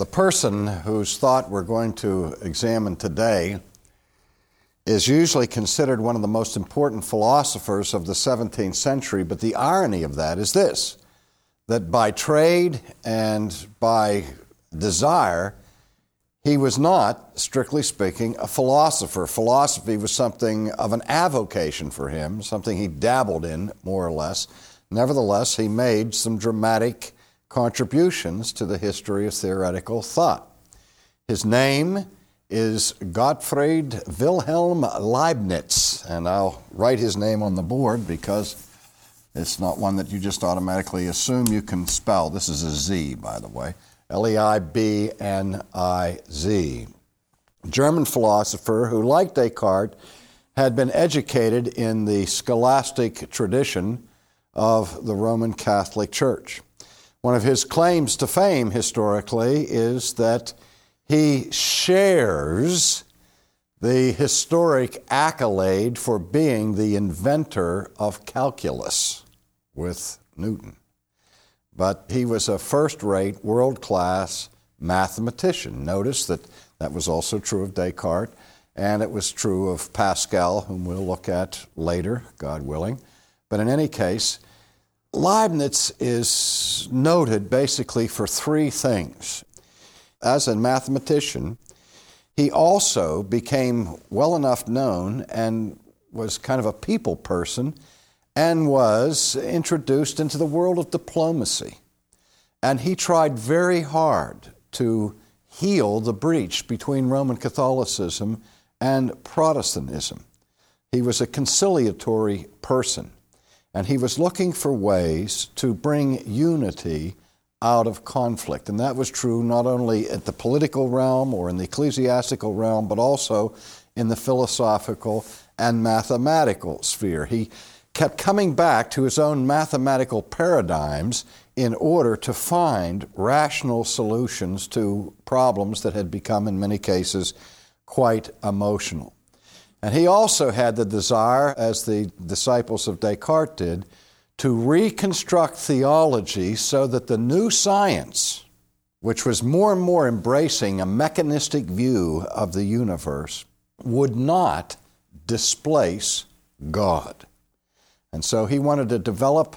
The person whose thought we're going to examine today is usually considered one of the most important philosophers of the 17th century, but the irony of that is this that by trade and by desire, he was not, strictly speaking, a philosopher. Philosophy was something of an avocation for him, something he dabbled in, more or less. Nevertheless, he made some dramatic contributions to the history of theoretical thought. His name is Gottfried Wilhelm Leibniz, and I'll write his name on the board because it's not one that you just automatically assume you can spell. This is a Z, by the way. L E I B N I Z. German philosopher who, like Descartes, had been educated in the scholastic tradition of the Roman Catholic Church. One of his claims to fame historically is that he shares the historic accolade for being the inventor of calculus with Newton. But he was a first rate, world class mathematician. Notice that that was also true of Descartes, and it was true of Pascal, whom we'll look at later, God willing. But in any case, Leibniz is noted basically for three things. As a mathematician, he also became well enough known and was kind of a people person and was introduced into the world of diplomacy. And he tried very hard to heal the breach between Roman Catholicism and Protestantism. He was a conciliatory person and he was looking for ways to bring unity out of conflict. And that was true not only at the political realm or in the ecclesiastical realm, but also in the philosophical and mathematical sphere. He kept coming back to his own mathematical paradigms in order to find rational solutions to problems that had become, in many cases, quite emotional. And he also had the desire, as the disciples of Descartes did, to reconstruct theology so that the new science, which was more and more embracing a mechanistic view of the universe, would not displace God. And so he wanted to develop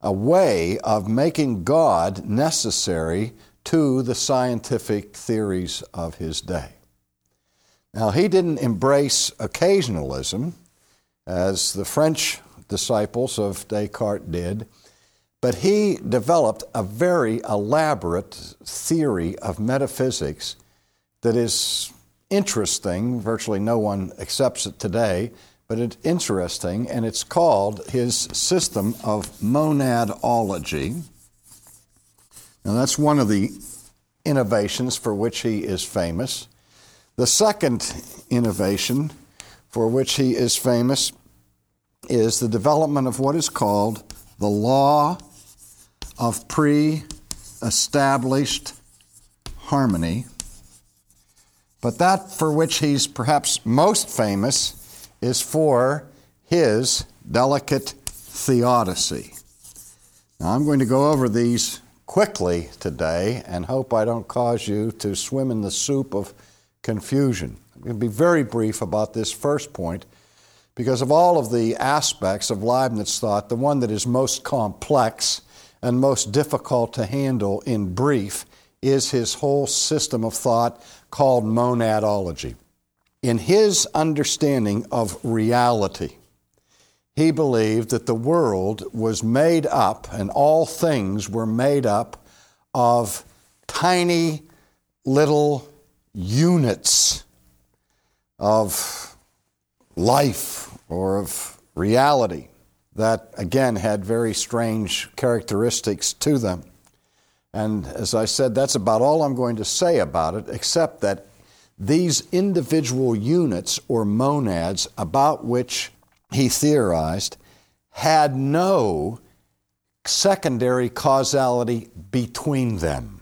a way of making God necessary to the scientific theories of his day. Now, he didn't embrace occasionalism as the French disciples of Descartes did, but he developed a very elaborate theory of metaphysics that is interesting. Virtually no one accepts it today, but it's interesting, and it's called his system of monadology. Now, that's one of the innovations for which he is famous. The second innovation for which he is famous is the development of what is called the law of pre established harmony. But that for which he's perhaps most famous is for his delicate theodicy. Now, I'm going to go over these quickly today and hope I don't cause you to swim in the soup of confusion. I'm going to be very brief about this first point because of all of the aspects of Leibniz thought, the one that is most complex and most difficult to handle in brief is his whole system of thought called monadology. In his understanding of reality, he believed that the world was made up and all things were made up of tiny little units of life or of reality that, again, had very strange characteristics to them. And as I said, that's about all I'm going to say about it, except that these individual units or monads about which he theorized had no secondary causality between them.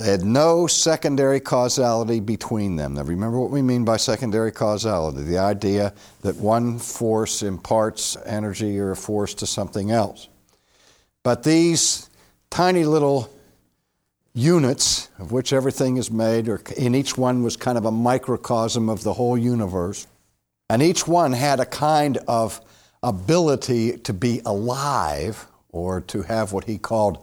They had no secondary causality between them. Now, remember what we mean by secondary causality the idea that one force imparts energy or a force to something else. But these tiny little units of which everything is made, or in each one was kind of a microcosm of the whole universe. And each one had a kind of ability to be alive or to have what he called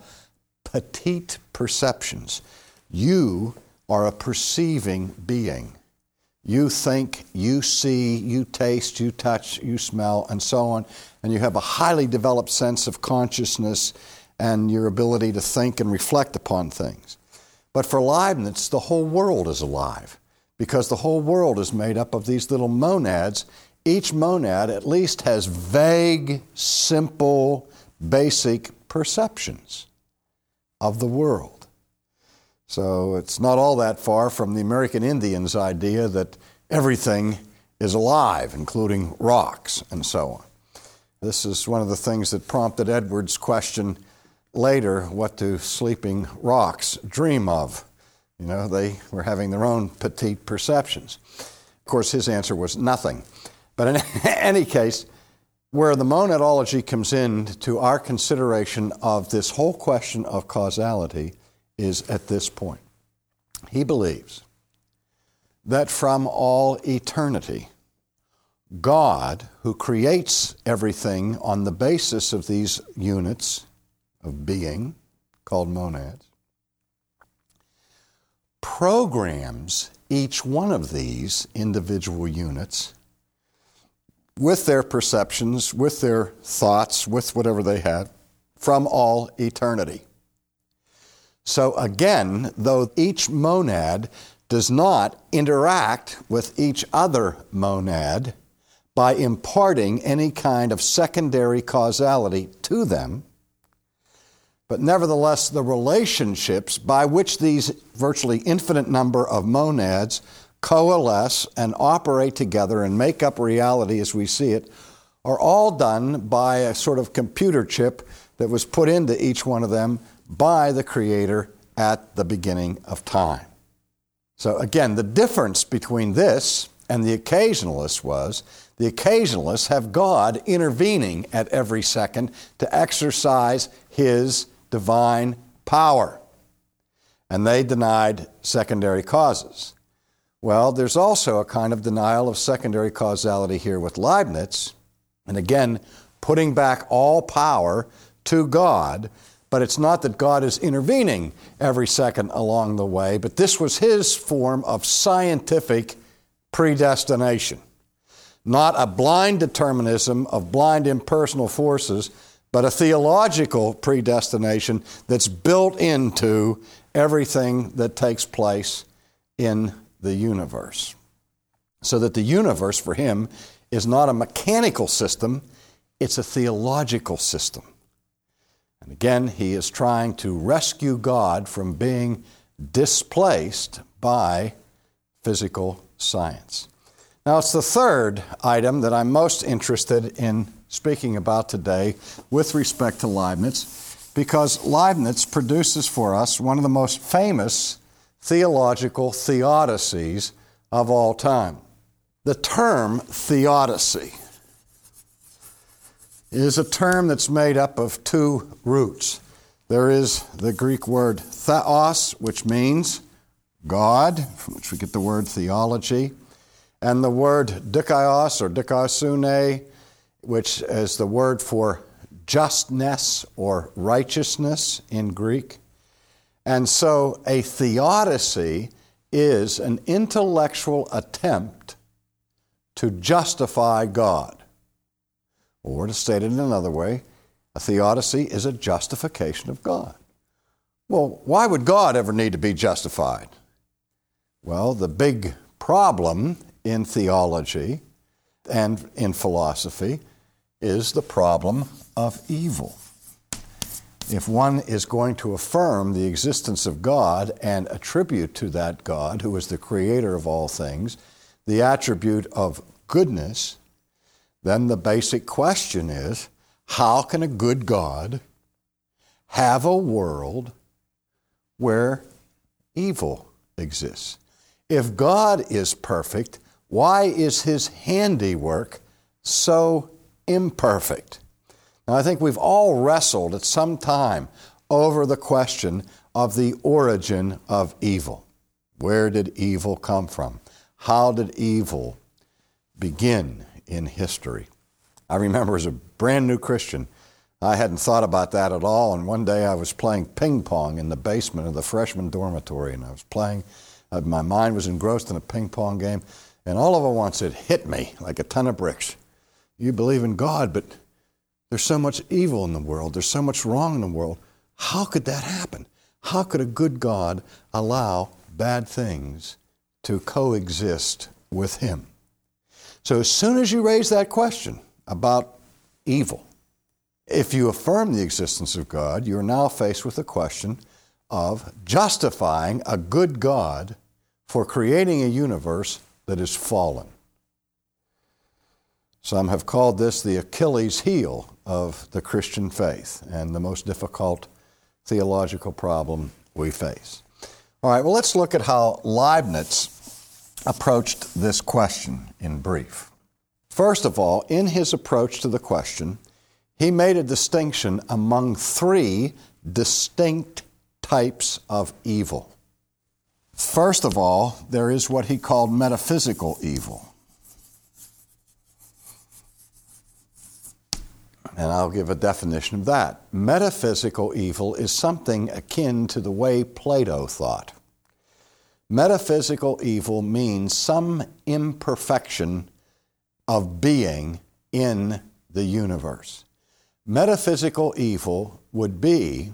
petite perceptions. You are a perceiving being. You think, you see, you taste, you touch, you smell, and so on. And you have a highly developed sense of consciousness and your ability to think and reflect upon things. But for Leibniz, the whole world is alive because the whole world is made up of these little monads. Each monad at least has vague, simple, basic perceptions of the world. So it's not all that far from the American Indians' idea that everything is alive, including rocks and so on. This is one of the things that prompted Edwards' question later what do sleeping rocks dream of? You know, they were having their own petite perceptions. Of course, his answer was nothing. But in any case, where the monadology comes in to our consideration of this whole question of causality is at this point. He believes that from all eternity, God, who creates everything on the basis of these units of being called monads, programs each one of these individual units with their perceptions, with their thoughts, with whatever they had, from all eternity. So again, though each monad does not interact with each other monad by imparting any kind of secondary causality to them, but nevertheless, the relationships by which these virtually infinite number of monads coalesce and operate together and make up reality as we see it are all done by a sort of computer chip that was put into each one of them by the Creator at the beginning of time. So, again, the difference between this and the occasionalists was the occasionalists have God intervening at every second to exercise His divine power. And they denied secondary causes. Well, there's also a kind of denial of secondary causality here with Leibniz, and again, putting back all power to God. But it's not that God is intervening every second along the way, but this was his form of scientific predestination. Not a blind determinism of blind impersonal forces, but a theological predestination that's built into everything that takes place in the universe. So that the universe for him is not a mechanical system, it's a theological system. And again, he is trying to rescue God from being displaced by physical science. Now, it's the third item that I'm most interested in speaking about today with respect to Leibniz, because Leibniz produces for us one of the most famous theological theodicies of all time. The term theodicy is a term that's made up of two roots. There is the Greek word theos, which means God, from which we get the word theology, and the word dikaios or dikaiosune, which is the word for justness or righteousness in Greek. And so a theodicy is an intellectual attempt to justify God. Or to state it in another way, a theodicy is a justification of God. Well, why would God ever need to be justified? Well, the big problem in theology and in philosophy is the problem of evil if one is going to affirm the existence of God and attribute to that God, who is the creator of all things, the attribute of goodness, then the basic question is how can a good God have a world where evil exists? If God is perfect, why is his handiwork so imperfect? Now, I think we've all wrestled at some time over the question of the origin of evil. Where did evil come from? How did evil begin in history? I remember as a brand new Christian, I hadn't thought about that at all. And one day I was playing ping pong in the basement of the freshman dormitory, and I was playing. Uh, my mind was engrossed in a ping pong game, and all of at once it hit me like a ton of bricks. You believe in God, but there's so much evil in the world. There's so much wrong in the world. How could that happen? How could a good God allow bad things to coexist with Him? So, as soon as you raise that question about evil, if you affirm the existence of God, you're now faced with the question of justifying a good God for creating a universe that is fallen. Some have called this the Achilles heel of the Christian faith and the most difficult theological problem we face. All right, well, let's look at how Leibniz approached this question in brief. First of all, in his approach to the question, he made a distinction among three distinct types of evil. First of all, there is what he called metaphysical evil. And I'll give a definition of that. Metaphysical evil is something akin to the way Plato thought. Metaphysical evil means some imperfection of being in the universe. Metaphysical evil would be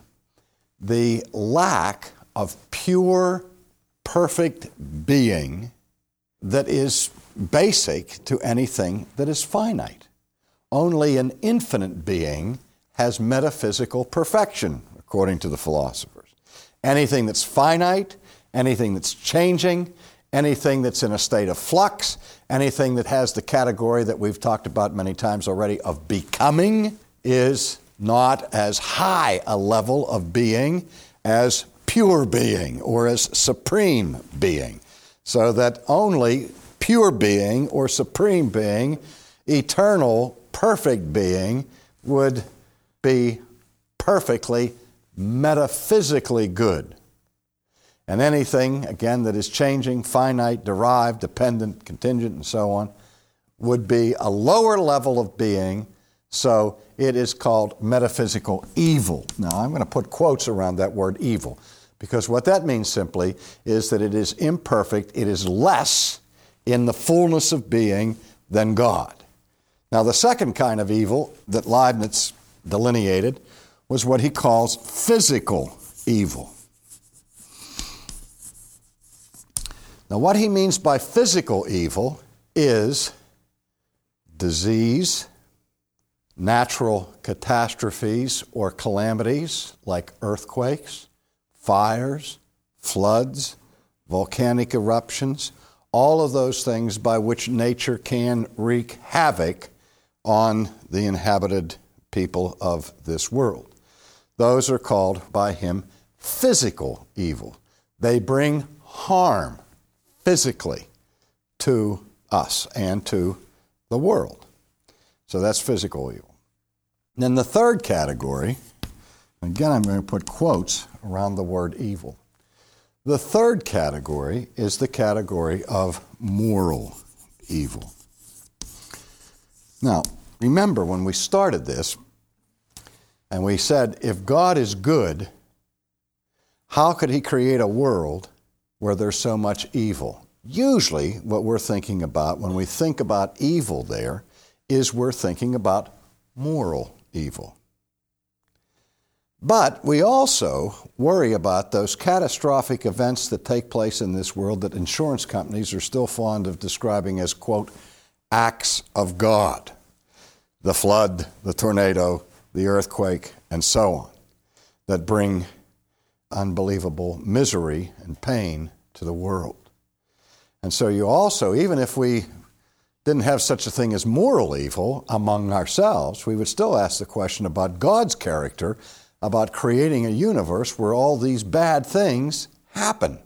the lack of pure, perfect being that is basic to anything that is finite. Only an infinite being has metaphysical perfection, according to the philosophers. Anything that's finite, anything that's changing, anything that's in a state of flux, anything that has the category that we've talked about many times already of becoming is not as high a level of being as pure being or as supreme being. So that only pure being or supreme being, eternal perfect being would be perfectly metaphysically good. And anything, again, that is changing, finite, derived, dependent, contingent, and so on, would be a lower level of being, so it is called metaphysical evil. Now, I'm going to put quotes around that word evil, because what that means simply is that it is imperfect, it is less in the fullness of being than God. Now, the second kind of evil that Leibniz delineated was what he calls physical evil. Now, what he means by physical evil is disease, natural catastrophes or calamities like earthquakes, fires, floods, volcanic eruptions, all of those things by which nature can wreak havoc on the inhabited people of this world. Those are called by him physical evil. They bring harm physically to us and to the world. So that's physical evil. Then the third category, again, I'm going to put quotes around the word evil. The third category is the category of moral evil. Now, remember when we started this, and we said, if God is good, how could He create a world where there's so much evil? Usually, what we're thinking about when we think about evil there is we're thinking about moral evil. But we also worry about those catastrophic events that take place in this world that insurance companies are still fond of describing as, quote, acts of God the flood, the tornado, the earthquake, and so on, that bring unbelievable misery and pain to the world. And so you also, even if we didn't have such a thing as moral evil among ourselves, we would still ask the question about God's character, about creating a universe where all these bad things happen.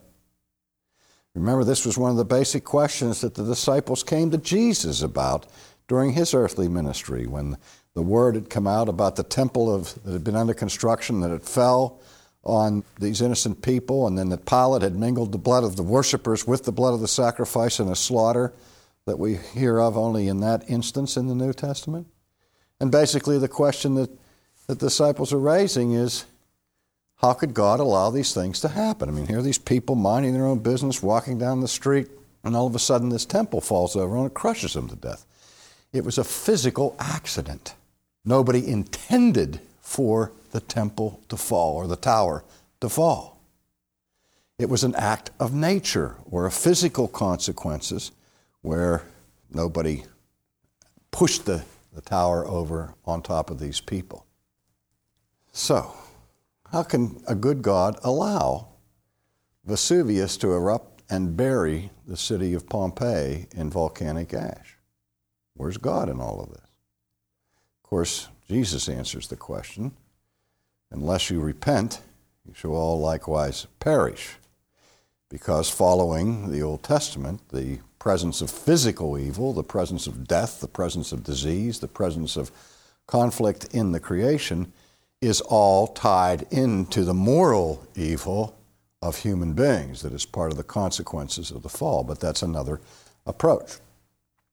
Remember, this was one of the basic questions that the disciples came to Jesus about during his earthly ministry when the word had come out about the temple of, that had been under construction, that it fell on these innocent people, and then that Pilate had mingled the blood of the worshippers with the blood of the sacrifice in a slaughter that we hear of only in that instance in the New Testament. And basically, the question that, that the disciples are raising is how could God allow these things to happen? I mean, here are these people minding their own business, walking down the street, and all of a sudden this temple falls over and it crushes them to death. It was a physical accident. Nobody intended for the temple to fall or the tower to fall. It was an act of nature or of physical consequences where nobody pushed the, the tower over on top of these people. So, how can a good God allow Vesuvius to erupt and bury the city of Pompeii in volcanic ash? Where's God in all of this? Of course, Jesus answers the question Unless you repent, you shall all likewise perish. Because following the Old Testament, the presence of physical evil, the presence of death, the presence of disease, the presence of conflict in the creation is all tied into the moral evil of human beings that is part of the consequences of the fall. But that's another approach.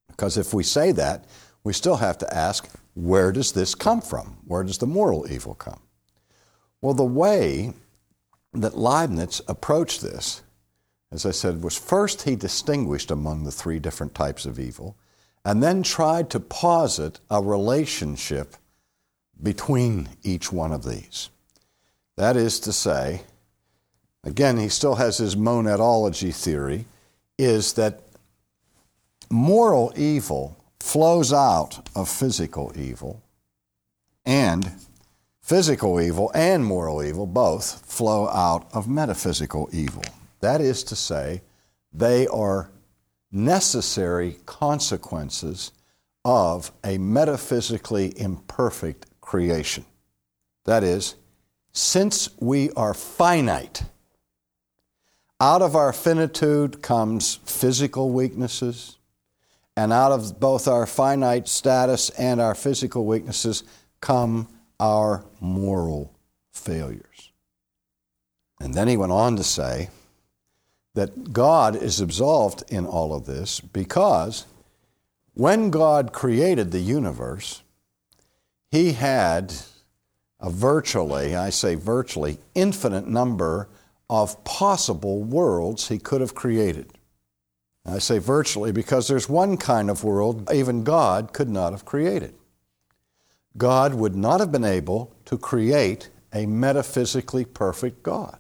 Because if we say that, we still have to ask where does this come from? Where does the moral evil come? Well, the way that Leibniz approached this, as I said, was first he distinguished among the three different types of evil and then tried to posit a relationship between each one of these. That is to say, again, he still has his monadology theory, is that moral evil flows out of physical evil, and physical evil and moral evil both flow out of metaphysical evil. That is to say, they are necessary consequences of a metaphysically imperfect creation. That is, since we are finite, out of our finitude comes physical weaknesses, and out of both our finite status and our physical weaknesses come our moral failures. And then he went on to say that God is absolved in all of this because when God created the universe, he had a virtually, I say virtually, infinite number of possible worlds he could have created. I say virtually because there's one kind of world even God could not have created. God would not have been able to create a metaphysically perfect God.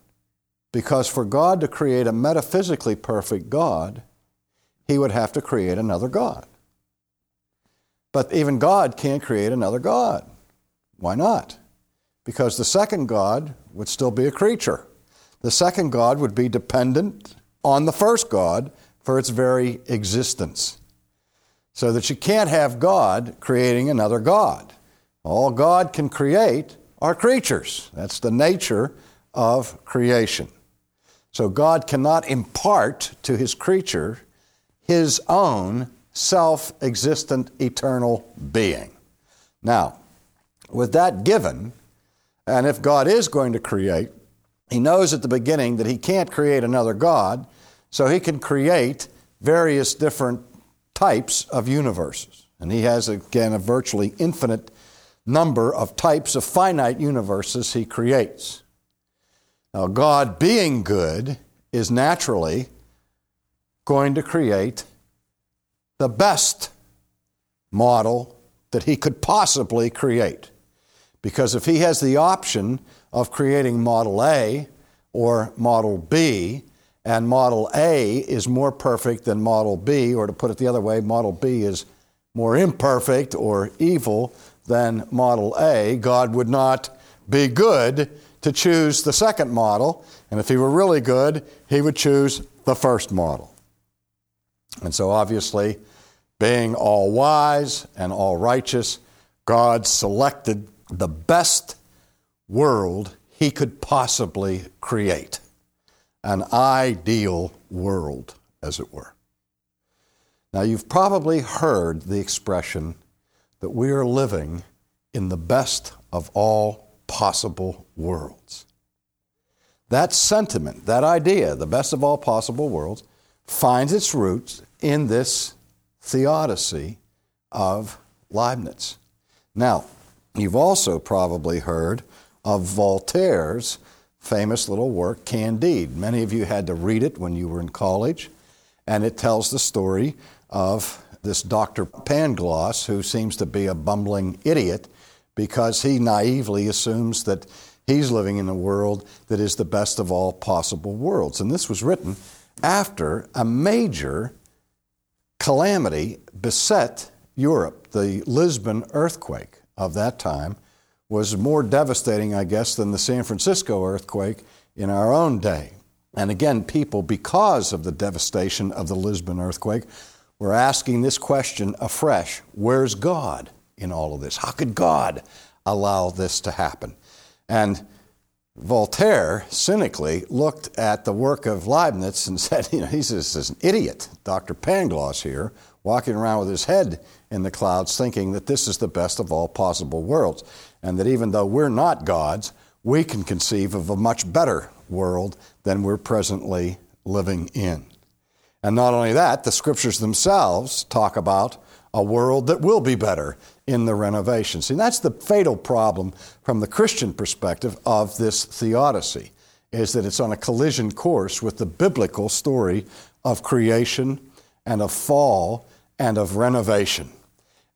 Because for God to create a metaphysically perfect God, he would have to create another God. But even God can't create another God. Why not? Because the second God would still be a creature. The second God would be dependent on the first God for its very existence. So that you can't have God creating another God. All God can create are creatures. That's the nature of creation. So God cannot impart to his creature his own self existent eternal being. Now, with that given, and if God is going to create, he knows at the beginning that he can't create another God, so he can create various different types of universes. And he has, again, a virtually infinite number of types of finite universes he creates. Now, God being good is naturally going to create the best model that he could possibly create. Because if he has the option of creating Model A or Model B, and Model A is more perfect than Model B, or to put it the other way, Model B is more imperfect or evil than Model A, God would not be good to choose the second model. And if he were really good, he would choose the first model. And so, obviously, being all wise and all righteous, God selected the best world he could possibly create an ideal world, as it were. Now, you've probably heard the expression that we are living in the best of all possible worlds. that sentiment, that idea, the best of all possible worlds, finds its roots in this theodicy of Leibniz. Now, you've also probably heard of Voltaire's famous little work, Candide. Many of you had to read it when you were in college, and it tells the story of this Dr. Pangloss, who seems to be a bumbling idiot because he naively assumes that he's living in a world that is the best of all possible worlds. And this was written after a major calamity beset Europe. The Lisbon earthquake of that time was more devastating, I guess, than the San Francisco earthquake in our own day. And again, people, because of the devastation of the Lisbon earthquake, were asking this question afresh Where's God in all of this? How could God allow this to happen? And Voltaire cynically looked at the work of Leibniz and said, you know, he's just an idiot, Dr. Pangloss here, walking around with his head in the clouds thinking that this is the best of all possible worlds, and that even though we're not gods, we can conceive of a much better world than we're presently living in. And not only that, the scriptures themselves talk about a world that will be better in the renovation. See, that's the fatal problem from the Christian perspective of this theodicy, is that it's on a collision course with the biblical story of creation and of fall and of renovation.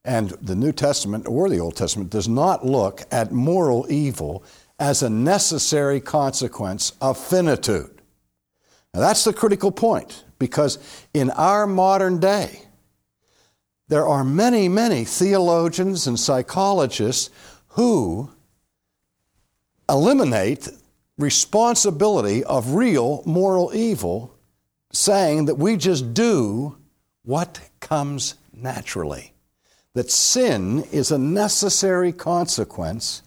And the New Testament or the Old Testament does not look at moral evil as a necessary consequence of finitude. Now, that's the critical point because in our modern day, there are many, many theologians and psychologists who eliminate responsibility of real moral evil, saying that we just do what comes naturally. That sin is a necessary consequence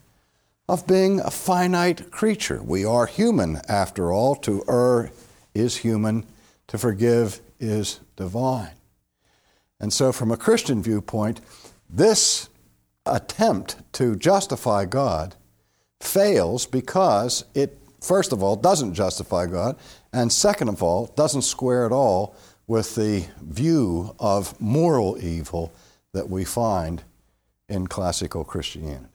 of being a finite creature. We are human, after all. To err is human, to forgive is divine. And so, from a Christian viewpoint, this attempt to justify God fails because it, first of all, doesn't justify God, and second of all, doesn't square at all with the view of moral evil that we find in classical Christianity.